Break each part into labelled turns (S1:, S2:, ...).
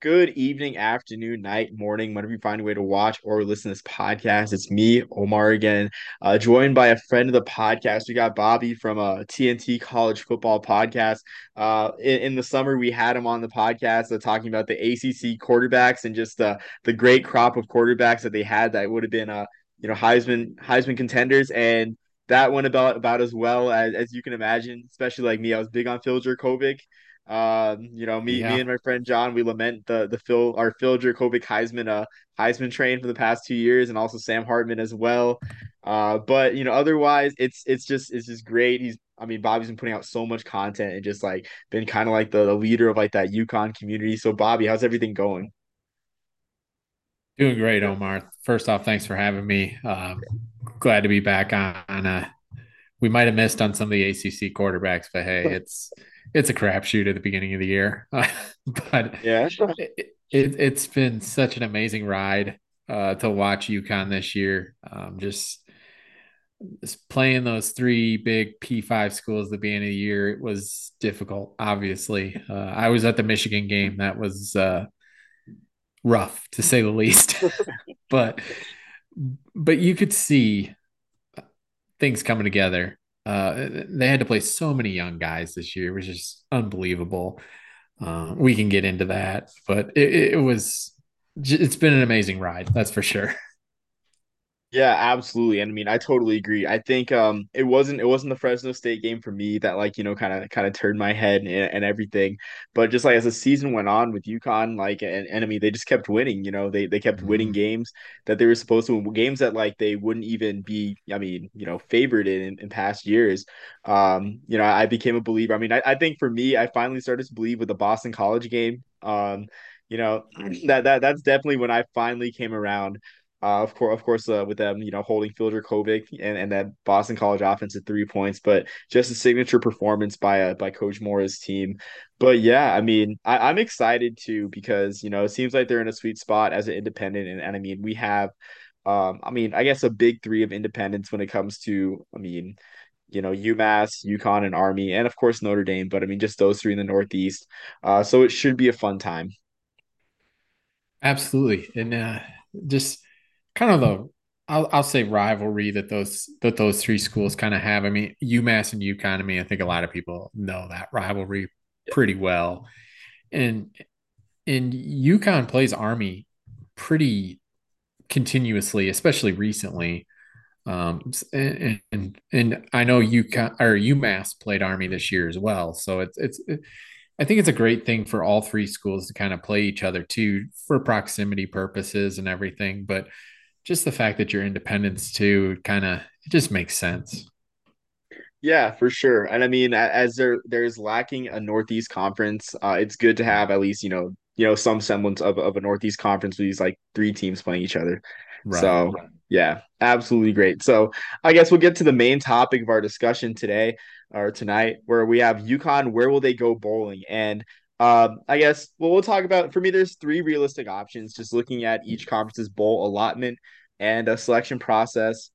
S1: good evening, afternoon, night, morning, whenever you find a way to watch or listen to this podcast. It's me, Omar, again, uh, joined by a friend of the podcast. We got Bobby from a uh, TNT College Football Podcast. Uh, in, in, the summer, we had him on the podcast uh, talking about the ACC quarterbacks and just uh, the great crop of quarterbacks that they had that would have been, uh, you know, Heisman Heisman contenders and that went about about as well as, as you can imagine, especially like me. I was big on Phil Jurkovec. Um, you know, me, yeah. me and my friend John, we lament the the Phil our Phil Jurkovec Heisman uh Heisman train for the past two years, and also Sam Hartman as well. Uh, but you know, otherwise, it's it's just it's just great. He's I mean, Bobby's been putting out so much content and just like been kind of like the, the leader of like that UConn community. So, Bobby, how's everything going?
S2: Doing great, Omar. First off, thanks for having me. Um, glad to be back on. Uh, we might have missed on some of the ACC quarterbacks, but hey, it's it's a crapshoot at the beginning of the year. but
S1: yeah,
S2: it, it, has been such an amazing ride uh, to watch UConn this year. Um, just, just playing those three big P5 schools at the beginning of the year, it was difficult, obviously. Uh, I was at the Michigan game. That was uh, rough to say the least. but but you could see things coming together uh, they had to play so many young guys this year. It was just unbelievable. Uh, we can get into that, but it, it was, it's been an amazing ride. That's for sure.
S1: Yeah, absolutely. And I mean, I totally agree. I think um it wasn't it wasn't the Fresno State game for me that like, you know, kind of kind of turned my head and, and everything. But just like as the season went on with UConn, like and, and I mean, they just kept winning, you know, they they kept mm-hmm. winning games that they were supposed to win, games that like they wouldn't even be, I mean, you know, favored in in past years. Um, you know, I became a believer. I mean, I, I think for me, I finally started to believe with the Boston College game. Um, you know, that that that's definitely when I finally came around uh, of course, of course, uh, with them, you know, holding Fielder Jurkovec and, and that Boston College offense at three points, but just a signature performance by uh, by Coach Mora's team. But yeah, I mean, I, I'm excited too because you know it seems like they're in a sweet spot as an independent, and, and I mean we have, um, I mean, I guess a big three of independence when it comes to, I mean, you know, UMass, UConn, and Army, and of course Notre Dame. But I mean, just those three in the Northeast. Uh, so it should be a fun time.
S2: Absolutely, and uh, just kind of the I'll, I'll say rivalry that those that those three schools kind of have. I mean, UMass and UConn. I mean, I think a lot of people know that rivalry pretty well, and and UConn plays Army pretty continuously, especially recently. Um, and, and and I know UConn or UMass played Army this year as well, so it's it's. It, I think it's a great thing for all three schools to kind of play each other too for proximity purposes and everything. But just the fact that you're independents too kind of it just makes sense.
S1: Yeah for sure. And i mean as there there's lacking a northeast conference uh, it's good to have at least you know you know some semblance of, of a northeast conference with these like three teams playing each other. Right. so yeah absolutely great. So i guess we'll get to the main topic of our discussion today or tonight where we have UConn where will they go bowling? And um, I guess well, we'll talk about for me. There's three realistic options. Just looking at each conference's bowl allotment and a selection process,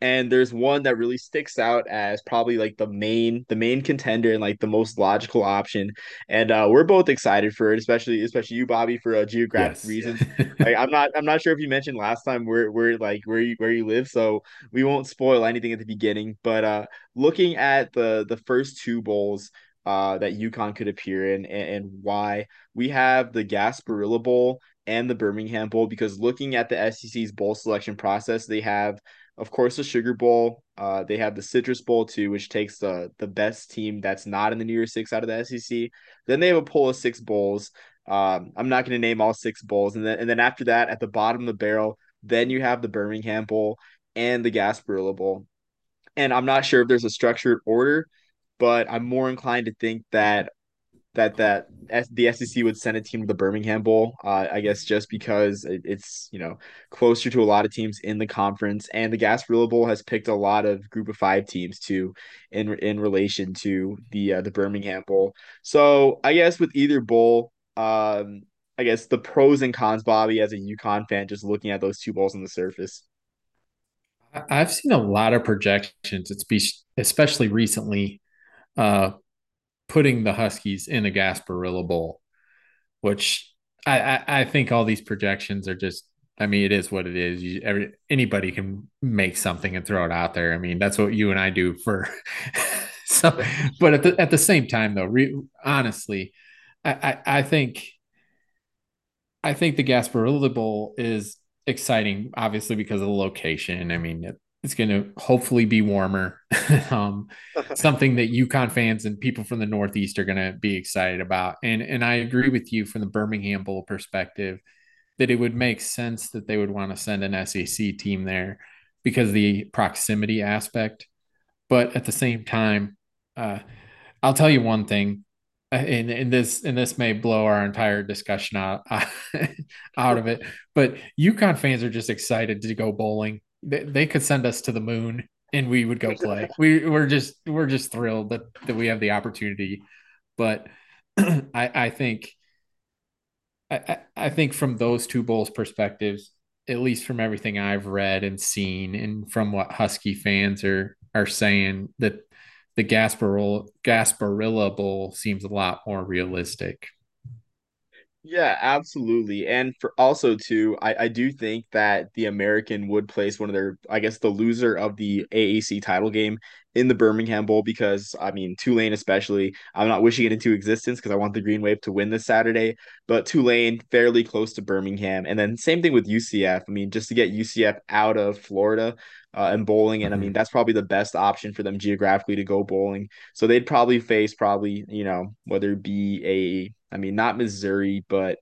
S1: and there's one that really sticks out as probably like the main the main contender and like the most logical option. And uh, we're both excited for it, especially especially you, Bobby, for a geographic yes. reasons. like I'm not I'm not sure if you mentioned last time where where like where you where you live, so we won't spoil anything at the beginning. But uh, looking at the the first two bowls uh, that UConn could appear in and, and, why. We have the Gasparilla Bowl and the Birmingham Bowl because looking at the SEC's bowl selection process, they have, of course, the Sugar Bowl. Uh, they have the Citrus Bowl too, which takes the the best team that's not in the New Year's Six out of the SEC. Then they have a pool of six bowls. Um, I'm not going to name all six bowls, and then and then after that, at the bottom of the barrel, then you have the Birmingham Bowl and the Gasparilla Bowl. And I'm not sure if there's a structured order but I'm more inclined to think that that that the SEC would send a team to the Birmingham Bowl. Uh, I guess just because it's you know closer to a lot of teams in the conference, and the Gasparilla Bowl has picked a lot of Group of Five teams too, in in relation to the uh, the Birmingham Bowl. So I guess with either bowl, um, I guess the pros and cons, Bobby, as a UConn fan, just looking at those two bowls on the surface.
S2: I've seen a lot of projections. It's be especially recently uh, putting the Huskies in a Gasparilla Bowl, which I, I, I think all these projections are just. I mean, it is what it is. You, every, anybody can make something and throw it out there. I mean, that's what you and I do for. so, but at the at the same time, though, re, honestly, I, I I think I think the Gasparilla Bowl is exciting, obviously because of the location. I mean, it's going to hopefully be warmer. um, something that UConn fans and people from the Northeast are going to be excited about. And and I agree with you from the Birmingham Bowl perspective that it would make sense that they would want to send an SEC team there because the proximity aspect. But at the same time, uh, I'll tell you one thing and, and this and this may blow our entire discussion out out of it but UConn fans are just excited to go bowling they, they could send us to the moon and we would go play we we're just we're just thrilled that that we have the opportunity but I I think I, I think from those two bowls perspectives at least from everything I've read and seen and from what Husky fans are are saying that the Gasparilla, Gasparilla Bowl seems a lot more realistic.
S1: Yeah, absolutely. And for also too, I, I do think that the American would place one of their, I guess, the loser of the AAC title game in the Birmingham Bowl because I mean Tulane especially. I'm not wishing it into existence because I want the Green Wave to win this Saturday, but Tulane fairly close to Birmingham, and then same thing with UCF. I mean, just to get UCF out of Florida. Uh, and bowling, and I mean mm-hmm. that's probably the best option for them geographically to go bowling. So they'd probably face probably you know whether it be a I mean, not Missouri, but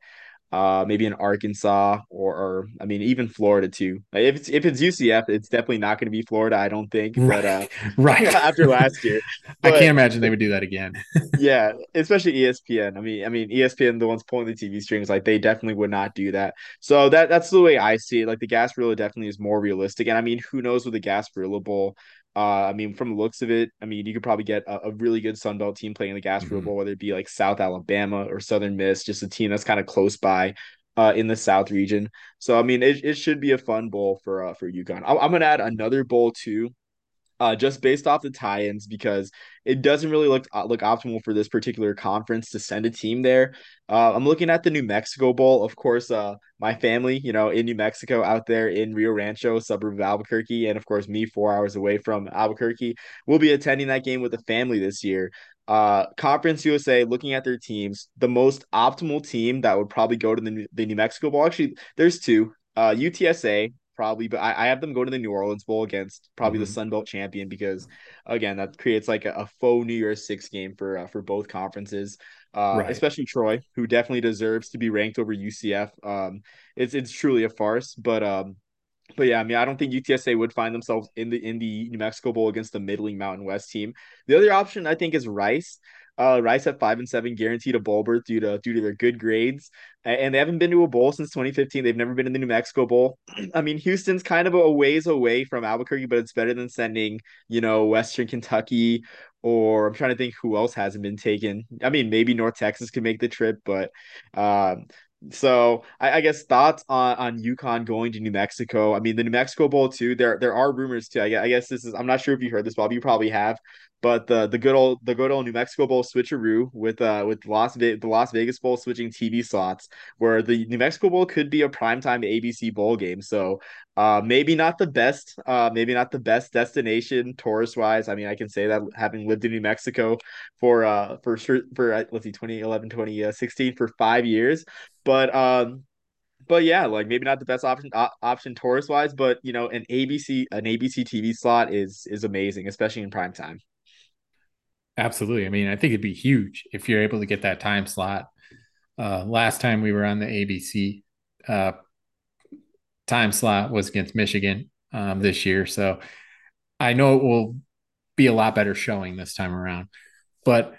S1: uh, maybe in Arkansas or, or, I mean even Florida too. If it's if it's UCF, it's definitely not going to be Florida. I don't think.
S2: Right.
S1: But uh,
S2: right
S1: after last year,
S2: but, I can't imagine they would do that again.
S1: yeah, especially ESPN. I mean, I mean ESPN, the ones pulling the TV strings, like they definitely would not do that. So that that's the way I see it. Like the Gasparilla definitely is more realistic, and I mean, who knows with the Gasparilla Bowl uh, I mean, from the looks of it, I mean, you could probably get a, a really good Sun Belt team playing the Gasparilla mm-hmm. Bowl, whether it be like South Alabama or Southern Miss, just a team that's kind of close by uh, in the South region. So, I mean, it, it should be a fun bowl for uh, for UConn. I'm, I'm gonna add another bowl too uh, just based off the tie-ins because it doesn't really look uh, look optimal for this particular conference to send a team there. Uh, I'm looking at the New Mexico Bowl. Of course, uh, my family, you know, in New Mexico, out there in Rio Rancho, suburb of Albuquerque, and of course me, four hours away from Albuquerque, will be attending that game with the family this year. Uh, Conference USA, looking at their teams, the most optimal team that would probably go to the, the New Mexico Bowl. Actually, there's two. Uh, UTSA probably, but I, I have them go to the New Orleans Bowl against probably mm-hmm. the Sun Belt champion because again that creates like a, a faux New Year's Six game for uh, for both conferences, uh, right. especially Troy, who definitely deserves to be ranked over UCF. Um, it's it's truly a farce, but um, but yeah, I mean, I don't think UTSA would find themselves in the in the New Mexico Bowl against the middling Mountain West team. The other option I think is Rice. Uh, Rice at five and seven, guaranteed a bowl berth due to due to their good grades, and they haven't been to a bowl since 2015. They've never been in the New Mexico Bowl. I mean, Houston's kind of a ways away from Albuquerque, but it's better than sending you know Western Kentucky or I'm trying to think who else hasn't been taken. I mean, maybe North Texas could make the trip, but um, so I, I, guess thoughts on on UConn going to New Mexico. I mean, the New Mexico Bowl too. There there are rumors too. I, I guess this is. I'm not sure if you heard this, Bob. You probably have. But the the good old the good old New Mexico Bowl switcheroo with uh with Las Ve- the Las Vegas Bowl switching TV slots, where the New Mexico Bowl could be a primetime ABC bowl game. So uh maybe not the best uh maybe not the best destination tourist wise. I mean, I can say that having lived in New Mexico for uh for for uh, let's see 2011 2016 for 5 years. But um but yeah, like maybe not the best option uh, option tourist wise, but you know, an ABC an ABC TV slot is is amazing, especially in prime time.
S2: Absolutely. I mean, I think it'd be huge if you're able to get that time slot. Uh, last time we were on the ABC uh, time slot was against Michigan um, this year, so I know it will be a lot better showing this time around. But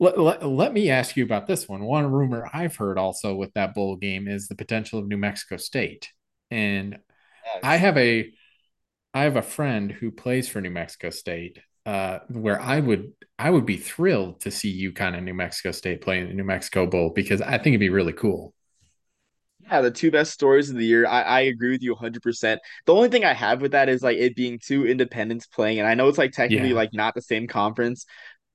S2: let, let, let me ask you about this one. One rumor I've heard also with that bowl game is the potential of New Mexico State. And yes. I have a I have a friend who plays for New Mexico State. Uh, where I would I would be thrilled to see UConn and New Mexico State play in the New Mexico Bowl because I think it'd be really cool.
S1: Yeah, the two best stories of the year. I, I agree with you 100%. The only thing I have with that is like it being two independents playing. And I know it's like technically yeah. like not the same conference,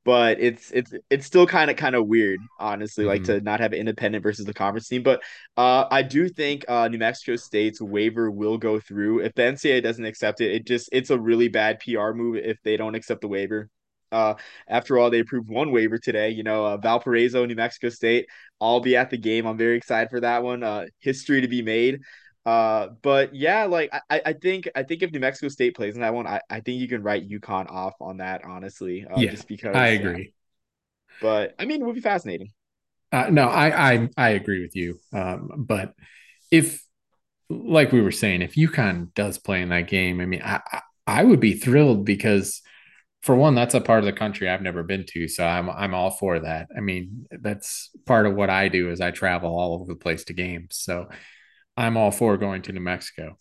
S1: but it's it's it's still kind of kind of weird, honestly, like
S2: Mhm.
S1: to not have independent versus the conference team. But uh, I do think uh, New Mexico State's waiver will go through. If the NCAA doesn't accept it, it just it's a really bad PR move if they don't accept the waiver. Uh, after all, they approved one waiver today. You know, uh, Valparaiso, New Mexico State. I'll be at the game. I'm very excited for that one. Uh, history to be made. Uh, but yeah, like I, I think I think if New Mexico State plays in that one, I, I think you can write UConn off on that, honestly. Uh,
S2: Yeah,
S1: just
S2: I
S1: because, yeah.
S2: agree.
S1: But I mean, it would be fascinating.
S2: Uh, no, I, I I agree with you. Um, but if, like we were saying, if UConn does play in that game, I mean, I I would be thrilled because for one, that's a part of the country I've never been to, so I'm I'm all for that. I mean, that's part of what I do is I travel all over the place to games, so I'm all for going to New Mexico.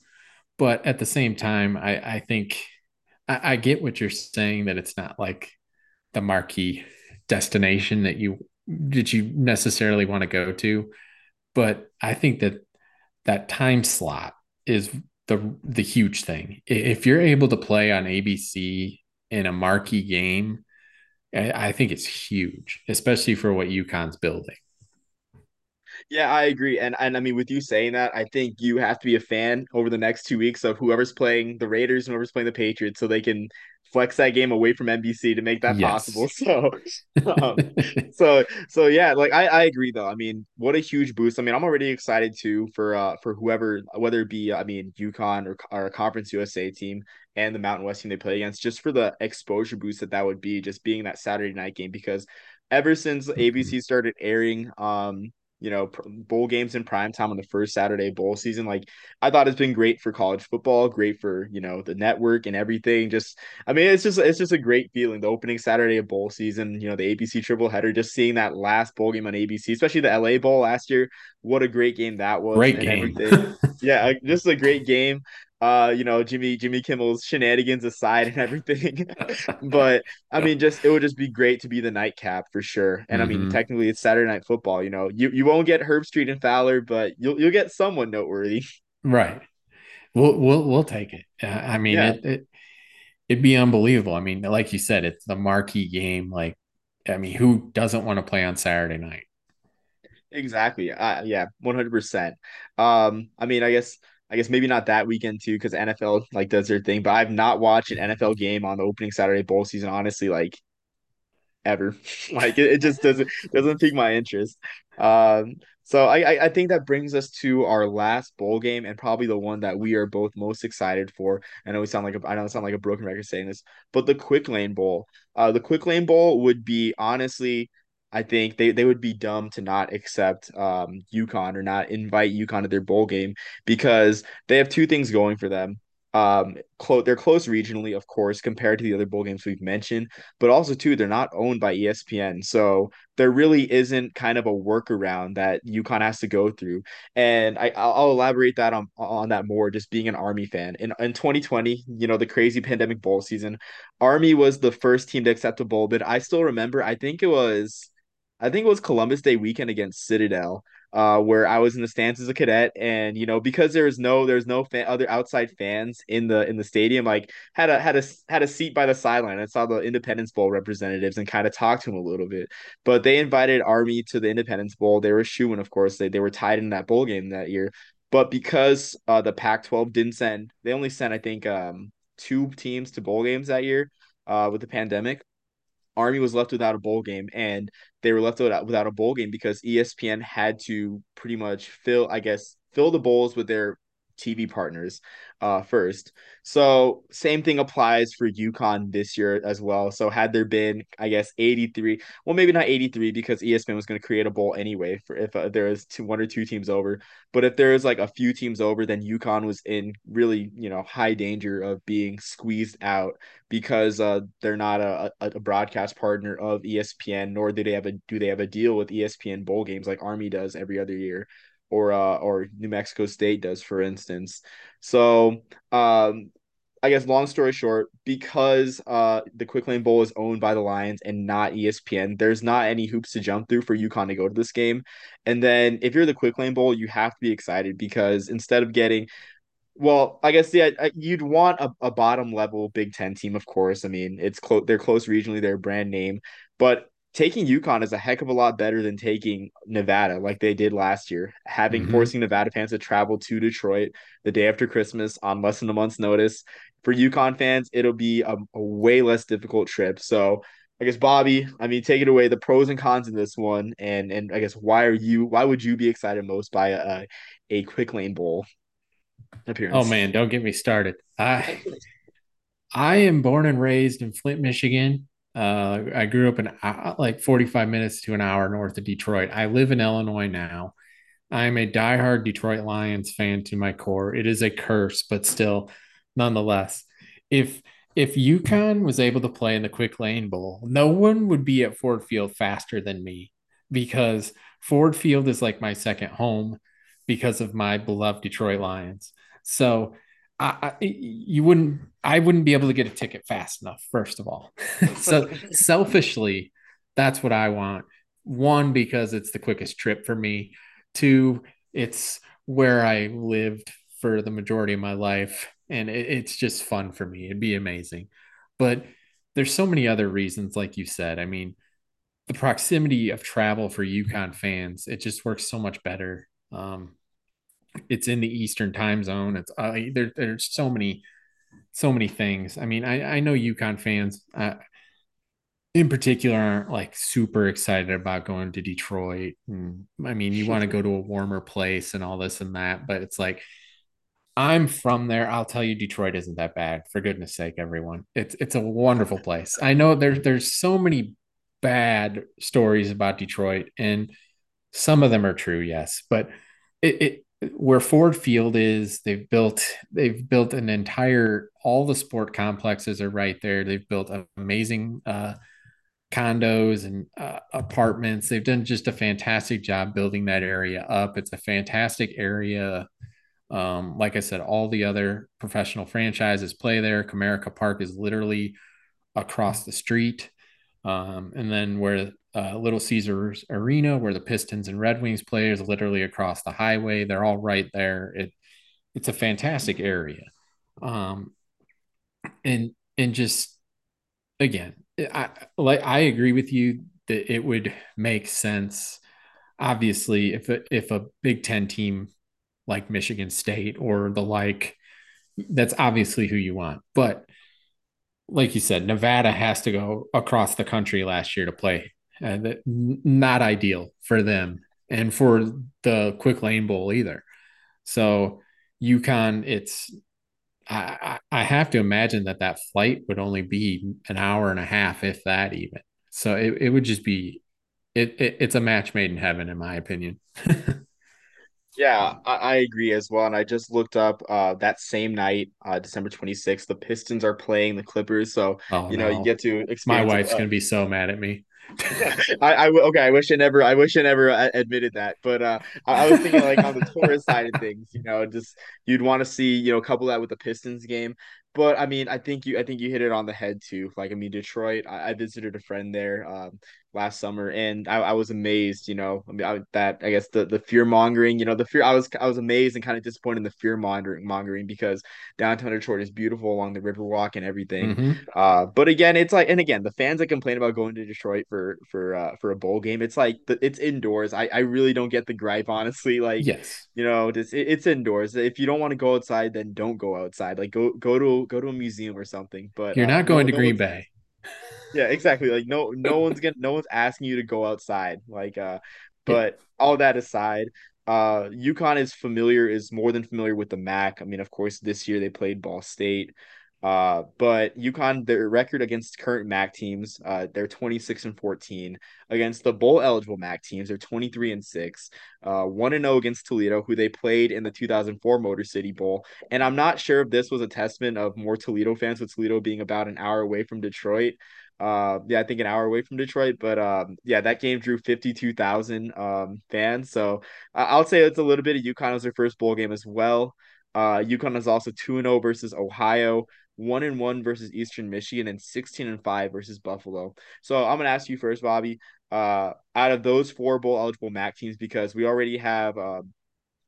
S2: But at the same time, I I think I, I get what you're saying that it's not like the marquee destination that you that you necessarily want to go to, but I think that that time slot is the the huge thing. If you're able to play on ABC in a marquee game, I, think it's huge, especially for what UConn's building.
S1: Yeah, I agree. And and I mean, with you saying that, I think you have to be a fan over the next two weeks of whoever's playing the Raiders and whoever's playing the Patriots, so they can flex that game away from NBC to make that possible. So, um, so so yeah, like I I agree though. I mean, what a huge boost. I mean, I'm already excited too for uh for whoever, whether it be I mean UConn or or a Conference USA team and the Mountain West team they play against, just for the exposure boost that that would be, just being that Saturday night game because ever since ABC started airing um you know, bowl games in prime time on the first Saturday bowl season. Like, I thought it's been great for college football, great for you know the network and everything. Just, I mean, it's just it's just a great feeling. The opening Saturday of bowl season, you know, the ABC triple header, just seeing that last bowl game on ABC, especially the LA Bowl last year. What a great game that was,
S2: Great game.
S1: Yeah, just a great game. Uh, you know, Jimmy Jimmy Kimmel's shenanigans aside and everything. but I mean, just it would just be great to be the nightcap for sure. And I mean,
S2: mm-hmm.
S1: technically, it's Saturday Night Football. You know, you you won't get Herbstreit and Fowler, but you'll you'll get someone noteworthy.
S2: Right. We'll we'll we'll take it. Uh, I mean,
S1: Yeah,
S2: it, it it'd be unbelievable. I mean, like you said, it's the marquee game. Like, I mean, who doesn't want to play on Saturday night?
S1: exactly. Uh, yeah, one hundred percent. Um, I mean, I guess I guess maybe not that weekend too, because NFL like does their thing. But I've not watched an NFL game on the opening Saturday bowl season. Honestly, like ever. like it, it just doesn't doesn't pique my interest. Um, so I, I think that brings us to our last bowl game and probably the one that we are both most excited for. I know we sound like a, I know it sound like a broken record saying this, but the Quick Lane Bowl. Uh, the Quick Lane Bowl would be honestly. I think they, they would be dumb to not accept um, UConn or not invite UConn to their bowl game because they have two things going for them. Um, close they're close regionally, of course, compared to the other bowl games we've mentioned but also too they're not owned by ESPN. So there really isn't kind of a workaround that UConn has to go through. And I I'll elaborate that on on that more just being an Army fan. In in 2020, you know, the crazy pandemic bowl season, Army was the first team to accept a bowl bid. I still remember, I think it was I think it was Columbus Day weekend against Citadel uh, where I was in the stands as a cadet, and you know because there was no there's no fan, other outside fans in the in the stadium, like had a had a had a seat by the sideline. I saw the Independence Bowl representatives and kind of talked to them a little bit, but they invited Army to the Independence Bowl. They were shooing, of course. They they were tied in that bowl game that year, but because uh, the Pac-12 didn't send, they only sent I think um, two teams to bowl games that year uh, with the pandemic Army was left without a bowl game, and they were left without, without a bowl game because ESPN had to pretty much fill, I guess, fill the bowls with their TV partners uh, first. So same thing applies for UConn this year as well. So had there been, I guess, 83, well, maybe not 83 because ESPN was going to create a bowl anyway for if uh, there was two, one or two teams over. But if there is like a few teams over, then UConn was in really, you know, high danger of being squeezed out because uh, they're not a, a broadcast partner of ESPN, nor do they have a do they have a deal with ESPN bowl games like Army does every other year, or uh, or New Mexico State does, for instance. So um, I guess long story short, because uh the Quick Lane Bowl is owned by the Lions and not ESPN, there's not any hoops to jump through for UConn to go to this game. And then if you're the Quick Lane Bowl, you have to be excited because instead of getting Well, I guess yeah, you'd want a, a bottom level Big Ten team, of course. I mean, it's close. They're close regionally. They're brand name, but taking UConn is a heck of a lot better than taking Nevada, like they did last year. Having
S2: Mm-hmm.
S1: forcing Nevada fans to travel to Detroit the day after Christmas on less than a month's notice. For UConn fans, it'll be a, a way less difficult trip. So I guess Bobby, I mean, take it away. The pros and cons in this one, and and I guess why are you? Why would you be excited most by a a quick lane bowl appearance?
S2: Oh man, don't get me started. I I am born and raised in Flint, Michigan. Uh, I grew up in uh, like 45 minutes to an hour north of Detroit. I live in Illinois now. I'm a diehard Detroit Lions fan to my core. It is a curse, but still, nonetheless, if if UConn was able to play in the Quick Lane Bowl, no one would be at Ford Field faster than me because Ford Field is like my second home because of my beloved Detroit Lions. So I, you wouldn't I wouldn't be able to get a ticket fast enough, first of all. so selfishly, that's what I want. One, because it's the quickest trip for me. Two, it's where I lived for the majority of my life. And it, it's just fun for me. It'd be amazing. But there's so many other reasons, like you said. I mean, the proximity of travel for UConn fans, it just works so much better. Um, it's in the Eastern time zone. It's uh, there, there's so many, so many things. I mean, I, I know UConn fans uh, in particular aren't like super excited about going to Detroit. And, I mean, you want to go to a warmer place and all this and that, but it's like I'm from there. I'll tell you, Detroit isn't that bad. For goodness sake, everyone, it's it's a wonderful place. I know there's there's so many bad stories about Detroit, and some of them are true, yes, but it, it where Ford Field is, they've built they've built an entire all the sport complexes are right there. They've built amazing uh, condos and uh, apartments. They've done just a fantastic job building that area up. It's a fantastic area. Um, like I said, all the other professional franchises play there. Comerica Park is literally across the street. Um, and then where uh, Little Caesars Arena, where the Pistons and Red Wings play, is literally across the highway. They're all right there. It it's a fantastic area. Um, and and just again, I like I agree with you that it would make sense. Obviously, if a, if a Big Ten team like Michigan State or the like, that's obviously who you want. But like you said, Nevada has to go across the country last year to play. Uh, that, not ideal for them and for the Quick Lane Bowl either. So UConn, it's I, I have to imagine that that flight would only be an hour and a half, if that even. So it, it would just be it, it it's a match made in heaven, in my opinion.
S1: Yeah, I, I agree as well. And I just looked up uh that same night, uh December 26th, the Pistons are playing the Clippers. So,
S2: oh
S1: you know, you get to
S2: my wife's
S1: uh,
S2: gonna be so mad at me.
S1: I, I okay. I wish I never. I wish I never uh, admitted that. But uh, I, I was thinking like on the tourist side of things, you know, just you'd want to see, you know, couple that with the Pistons game. But I mean, I think you, I think you hit it on the head too. Like I mean, Detroit. I, I visited a friend there um, last summer, and I, I was amazed. You know, I mean, I, that I guess the the fear mongering. You know, the fear. I was I was amazed and kind of disappointed in the fear mongering mongering because downtown Detroit is beautiful along the Riverwalk and everything.
S2: mm-hmm.
S1: Uh, but again, it's like, and again, the fans that complain about going to Detroit for for uh, for a bowl game, it's like the, it's indoors. I I really don't get the gripe, honestly. Like,
S2: Yes,
S1: you know, just it, it's indoors. If you don't want to go outside, then don't go outside. Like, go go to go to a museum or something. But
S2: you're
S1: uh,
S2: not
S1: no
S2: going to
S1: no
S2: Green Bay.
S1: yeah, exactly. Like no no one's gonna no one's asking you to go outside. Like uh
S2: Yeah.
S1: but all that aside, uh UConn is familiar is more than familiar with the MAC. I mean, of course, this year they played Ball State. Uh, but UConn, their record against current MAC teams, uh, they're 26 and 14. Against the bowl eligible MAC teams, they're 23 and 6. Uh, 1 and 0 against Toledo, who they played in the 2004 Motor City Bowl. And I'm not sure if this was a testament of more Toledo fans, with Toledo being about an hour away from Detroit uh, yeah, I think an hour away from Detroit, but um, yeah, that game drew fifty two thousand um fans. So uh, I'll say it's a little bit of UConn as their first bowl game as well. Uh, UConn is also two and zero versus Ohio, one and one versus Eastern Michigan, and sixteen and five versus Buffalo. So I'm gonna ask you first, Bobby. Uh, out of those four bowl eligible MAC teams, because we already have uh,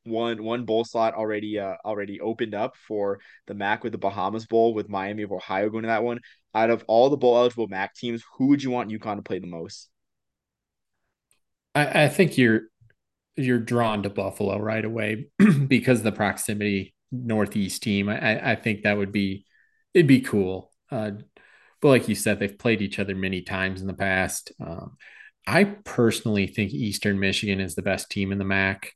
S1: one one bowl slot already uh already opened up for the MAC with the Bahamas Bowl with Miami of Ohio going to that one. Out of all the bowl eligible MAC teams, who would you want UConn to play the most?
S2: I, I think you're you're drawn to Buffalo right away because the proximity Northeast team. I, I think that would be it'd be cool. Uh, but like you said, they've played each other many times in the past. Um, I personally think Eastern Michigan is the best team in the MAC.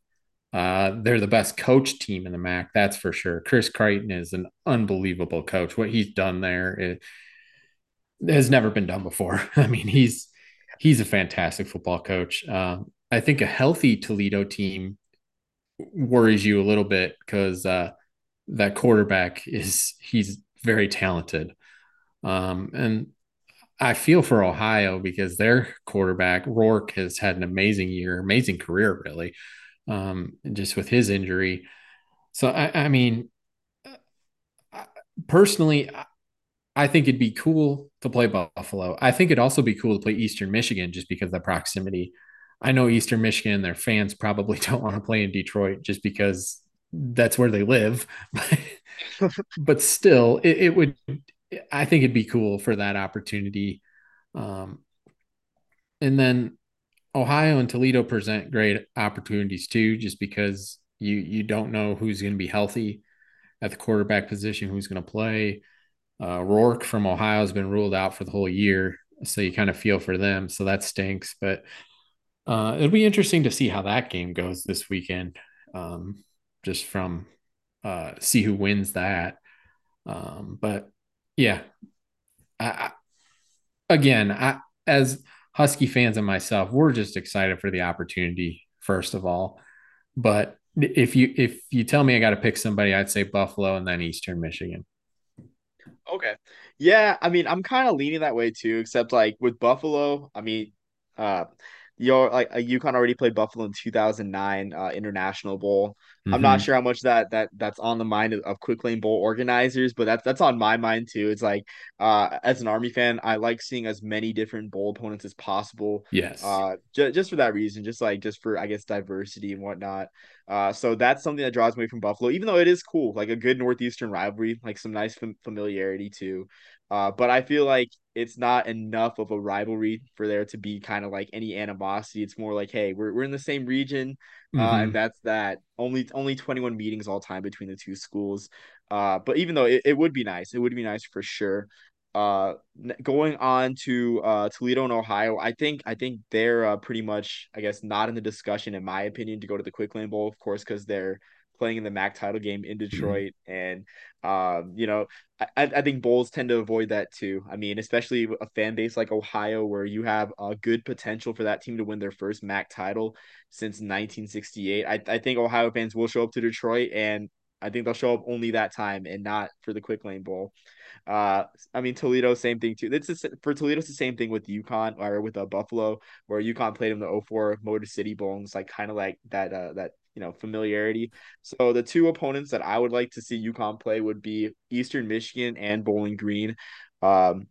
S2: Uh, they're the best coach team in the MAC, that's for sure. Chris Creighton is an unbelievable coach. What he's done there has never been done before. I mean, he's he's a fantastic football coach. Uh, I think a healthy Toledo team worries you a little bit because uh, that quarterback is he's very talented, um, and I feel for Ohio because their quarterback Rourke has had an amazing year, amazing career, really, um, just with his injury. So I, I mean, personally, I think it'd be cool to play Buffalo. I think it'd also be cool to play Eastern Michigan just because of the proximity. I know Eastern Michigan their fans probably don't want to play in Detroit just because that's where they live. but still, it, it, would, I think it'd be cool for that opportunity. Um, and then Ohio and Toledo present great opportunities too, just because you you don't know who's going to be healthy at the quarterback position, who's going to play. Uh, Rourke from Ohio has been ruled out for the whole year, so you kind of feel for them. So that stinks. But uh, it'll be interesting to see how that game goes this weekend. Um, just from uh, see who wins that. Um, but yeah, I, again, I, as Husky fans and myself, we're just excited for the opportunity. First of all, but if you if you tell me I got to pick somebody, I'd say Buffalo and then Eastern Michigan.
S1: Okay. Yeah, I mean, I'm kind of leaning that way too, except like with Buffalo, I mean, uh, you're like uh, UConn already played Buffalo in 2009 uh, International Bowl. Mm-hmm. I'm not mm-hmm. sure how much that that that's on the mind of, of Quick Lane Bowl organizers, but that's that's on my mind too. It's like uh, as an Army fan, I like seeing as many different bowl opponents as possible.
S2: Yes.
S1: Uh, j- just for that reason, just like just for I guess diversity and whatnot. Uh, so that's something that draws me from Buffalo, even though it is cool, like a good Northeastern rivalry, like some nice fam- familiarity too. Uh, but I feel like it's not enough of a rivalry for there to be kind of like any animosity. It's more like, hey, we're we're in the same region, uh, mm-hmm. and that's that. Only only 21 meetings all time between the two schools. Uh, but even though it, it would be nice, it would be nice for sure. Uh, going on to uh Toledo and Ohio, I think I think they're uh, pretty much, I guess, not in the discussion in my opinion to go to the Quick Lane Bowl, of course, because they're playing in the MAC title game in mm-hmm. Detroit. Mm-hmm. And, um, you know, I, I think Bulls tend to avoid that too. I mean, especially a fan base like Ohio, where you have a good potential for that team to win their first MAC title since 1968. I, I think Ohio fans will show up to Detroit and I think they'll show up only that time and not for the Quick Lane Bowl. Uh, I mean Toledo, same thing too. It's a, for Toledo, it's the same thing with UConn or with uh, Buffalo, where UConn played in the 04 Motor City Bowl. And it's like kind of like that uh, that you know familiarity. So the two opponents that I would like to see UConn play would be Eastern Michigan and Bowling Green. Um,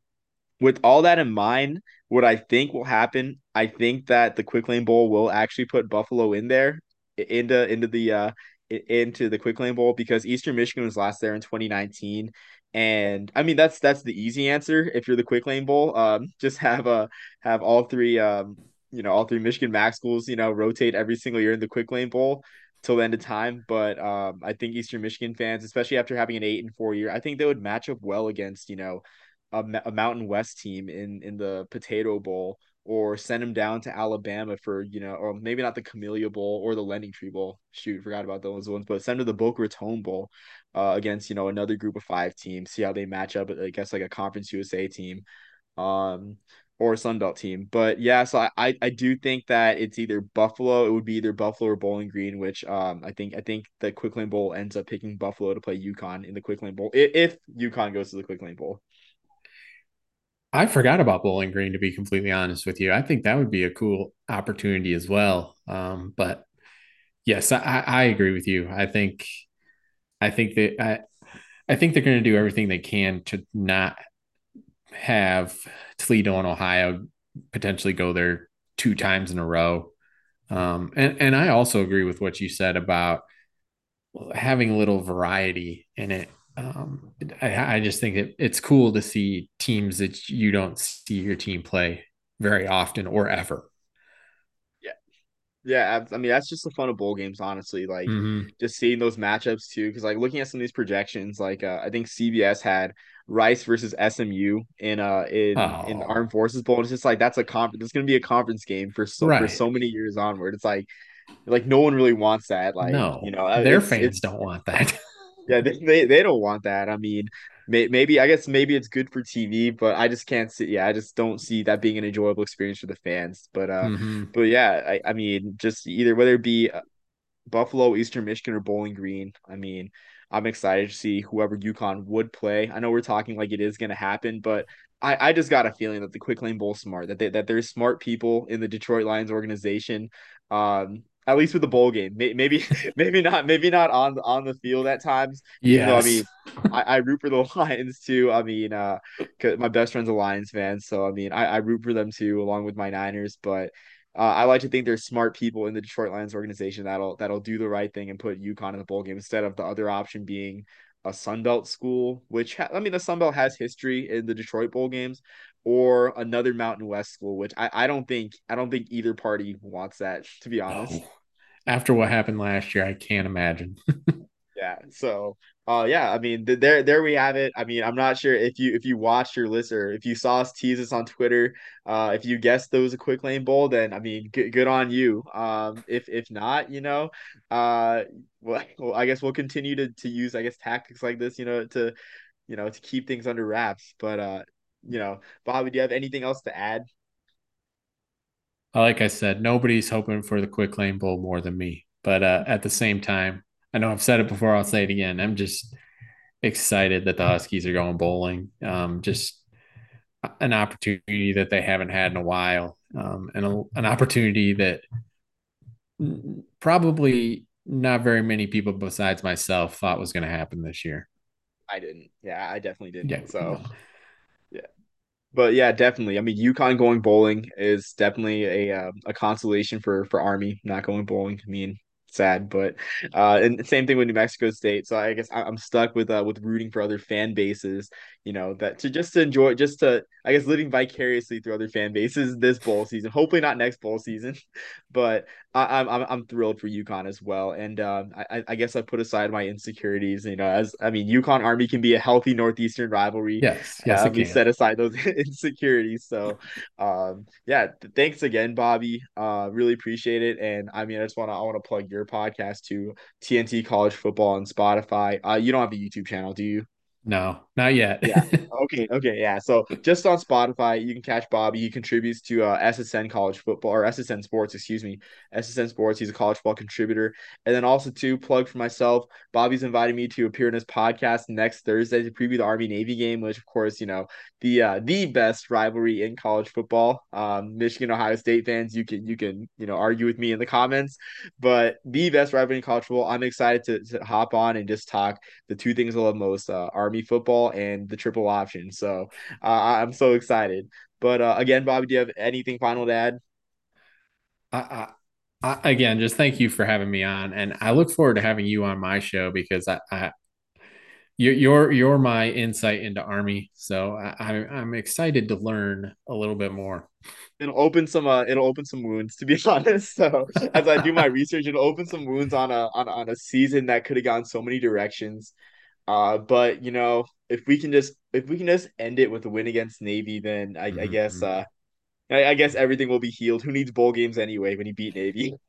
S1: with all that in mind, what I think will happen, I think that the Quick Lane Bowl will actually put Buffalo in there into into the uh into the Quick Lane Bowl because Eastern Michigan was last there in 2019 and I mean that's that's the easy answer if you're the Quick Lane Bowl. Um, just have a uh, have all three um you know all three Michigan MAC schools you know rotate every single year in the Quick Lane Bowl till the end of time. But um, I think Eastern Michigan fans, especially after having an eight and four year, I think they would match up well against you know a, a Mountain West team in in the Potato Bowl or send them down to Alabama for, you know, or maybe not the Camellia Bowl or the LendingTree Bowl. Shoot, forgot about those ones, but send to the Boca Raton Bowl uh, against, you know, another group of five teams, see how they match up, I guess, like a Conference USA team um, or a Sun Belt team. But yeah, so I, I do think that it's either Buffalo, it would be either Buffalo or Bowling Green, which um, I think I think the Quick Lane Bowl ends up picking Buffalo to play UConn in the Quick Lane Bowl if, if UConn goes to the Quick Lane Bowl.
S2: I forgot about Bowling Green to be completely honest with you. I think that would be a cool opportunity as well. Um, but yes, I, I agree with you. I think I think that I I think they're going to do everything they can to not have Toledo and Ohio potentially go there two times in a row. Um, and and I also agree with what you said about having a little variety in it. Um, I, I just think it, it's cool to see teams that you don't see your team play very often or ever.
S1: Yeah. Yeah, I mean that's just the fun of bowl games, honestly. Like
S2: Mm-hmm.
S1: just seeing those matchups too, because like looking at some of these projections, like uh, I think CBS had Rice versus SMU in uh in in
S2: Oh,
S1: Armed Forces Bowl. It's just like that's a conference. It's gonna be a conference game for so for so many years onward. It's like like no one really wants that. Like you know, uh,
S2: their fans don't want that.
S1: yeah they they, they don't want that. I mean. May, maybe I guess maybe it's good for TV, but I just can't see. Yeah, I just don't see that being an enjoyable experience for the fans. But uh,
S2: mm-hmm.
S1: but yeah, I, I mean, just either whether it be Buffalo, Eastern Michigan, or Bowling Green. I mean, I'm excited to see whoever UConn would play. I know we're talking like it is going to happen, but I, I just got a feeling that the Quick Lane Bowl smart that they, that there's smart people in the Detroit Lions organization. Um, at least with the bowl game, maybe maybe not maybe not on on the field at times. Though I mean, I, I root for the Lions too. I mean, uh, my best friend's a Lions fan, so I mean, I, I root for them too, along with my Niners. But uh, I like to think there's smart people in the Detroit Lions organization that'll that'll do the right thing and put UConn in the bowl game instead of the other option being a Sunbelt school, which ha- I mean the Sunbelt has history in the Detroit bowl games, or another Mountain West school, which I, I don't think I don't think either party wants that to be honest.
S2: No. After what happened last year, I can't imagine.
S1: Yeah. So, uh, yeah. I mean, th- there, there we have it. I mean, I'm not sure if you if you watched your list or if you saw us tease us on Twitter. Uh, if you guessed those a quick lane bowl, then I mean, good, good on you. Um, if if not, you know, uh, well, I guess we'll continue to to use I guess tactics like this, you know, to you know to keep things under wraps. But uh, you know, Bobby, do you have anything else to add?
S2: Like I said, nobody's hoping for the quick lane bowl more than me. But uh, at the same time, I know I've said it before. I'll say it again. I'm just excited that the Huskies are going bowling. Um, just an opportunity that they haven't had in a while, um, and a, an opportunity that probably not very many people besides myself thought was going to happen this year.
S1: I didn't. Yeah, I definitely didn't. Yeah. So. But yeah, definitely. I mean, UConn going bowling is definitely a uh, a consolation for for Army not going bowling. I mean, sad, but uh, and same thing with New Mexico State. So I guess I'm stuck with uh with rooting for other fan bases. You know that to just to enjoy, just to I guess living vicariously through other fan bases this bowl season. Hopefully not next bowl season, but I, I'm I'm I'm thrilled for UConn as well. And um, I I guess I put aside my insecurities. You know, as I mean, UConn Army can be a healthy Northeastern rivalry
S2: yes, yes,
S1: uh, we set aside those insecurities. So, um, yeah, th- thanks again, Bobby. Uh, really appreciate it. And I mean, I just want to I want to plug your podcast to TNT College Football on Spotify. Uh, you don't have a YouTube channel, do you?
S2: No, not yet.
S1: Yeah. Okay. Okay. Yeah. So just on Spotify, you can catch Bobby. He contributes to uh, SSN College Football or SSN Sports, excuse me. SSN Sports. He's a college football contributor. And then also to plug for myself, Bobby's invited me to appear in his podcast next Thursday to preview the Army Navy game, which of course, you know, the uh, the best rivalry in college football. Um, Michigan Ohio State fans, you can you can you know argue with me in the comments, but the best rivalry in college football. I'm excited to, to hop on and just talk the two things I love most: uh, Army football and the triple option. So uh, I'm so excited. But uh, again, Bobby, do you have anything final to add?
S2: I, I, I, again, just thank you for having me on, and I look forward to having you on my show because I, I you're you're you're my insight into Army, so I, I'm excited to learn a little bit more.
S1: It'll open some uh, it'll open some wounds to be honest. So as I do my research, it'll open some wounds on a on, on a season that could have gone so many directions. Uh, but you know, if we can just if we can just end it with a win against Navy, then I, I guess
S2: Mhm.
S1: uh I, I guess everything will be healed. Who needs bowl games anyway when you beat Navy?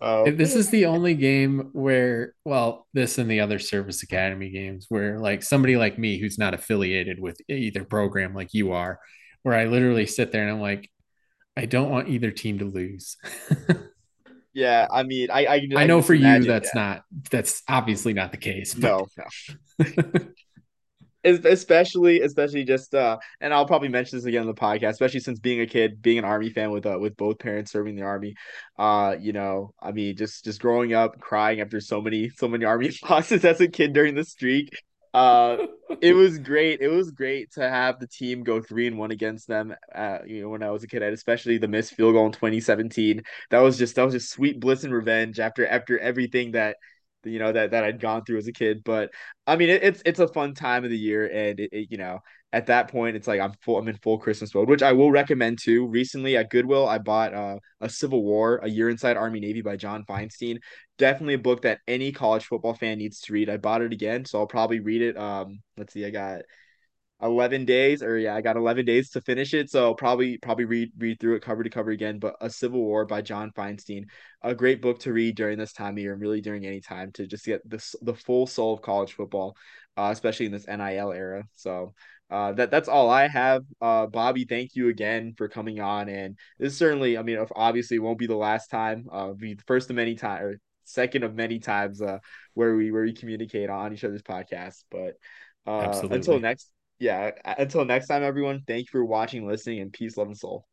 S1: So
S2: This is the only game where, well, this and the other Service Academy games where, like, somebody like me who's not affiliated with either program like you are, where I literally sit there and I'm like, I don't want either team to lose.
S1: yeah, I mean, I I
S2: I
S1: I
S2: know for you that's
S1: Yeah,
S2: not that's obviously not the case, but
S1: no, no. especially especially just uh and I'll probably mention this again in the podcast especially since being a kid being an army fan with uh with both parents serving the army uh you know I mean just just growing up crying after so many so many army losses as a kid during the streak uh, it was great. It was great to have the team go three and one against them. Uh, you know, when I was a kid, especially the missed field goal in 2017. That was just that was just sweet bliss and revenge after after everything that you know that that I'd gone through as a kid. But I mean, it, it's it's a fun time of the year, and it, it, you know, at that point, it's like I'm full. I'm in full Christmas mode, which I will recommend too. Recently at Goodwill, I bought uh, a Civil War: A Year Inside Army Navy by John Feinstein. Definitely a book that any college football fan needs to read. I bought it again, so I'll probably read it. Um, let's see, I got 11 days or yeah i got 11 days to finish it so probably probably read read through it cover to cover again but a civil war by john feinstein a great book to read during this time of year and really during any time to just get this the full soul of college football uh, especially in this nil era so uh, that that's all I have. Uh, Bobby, thank you again for coming on, and this certainly, I mean, obviously, won't be the last time. Uh, be the first of many times, or second of many times, uh, where we where we communicate on each other's podcast. But uh, until next yeah, until next time, everyone, thank you for watching, listening, and peace, love, and soul.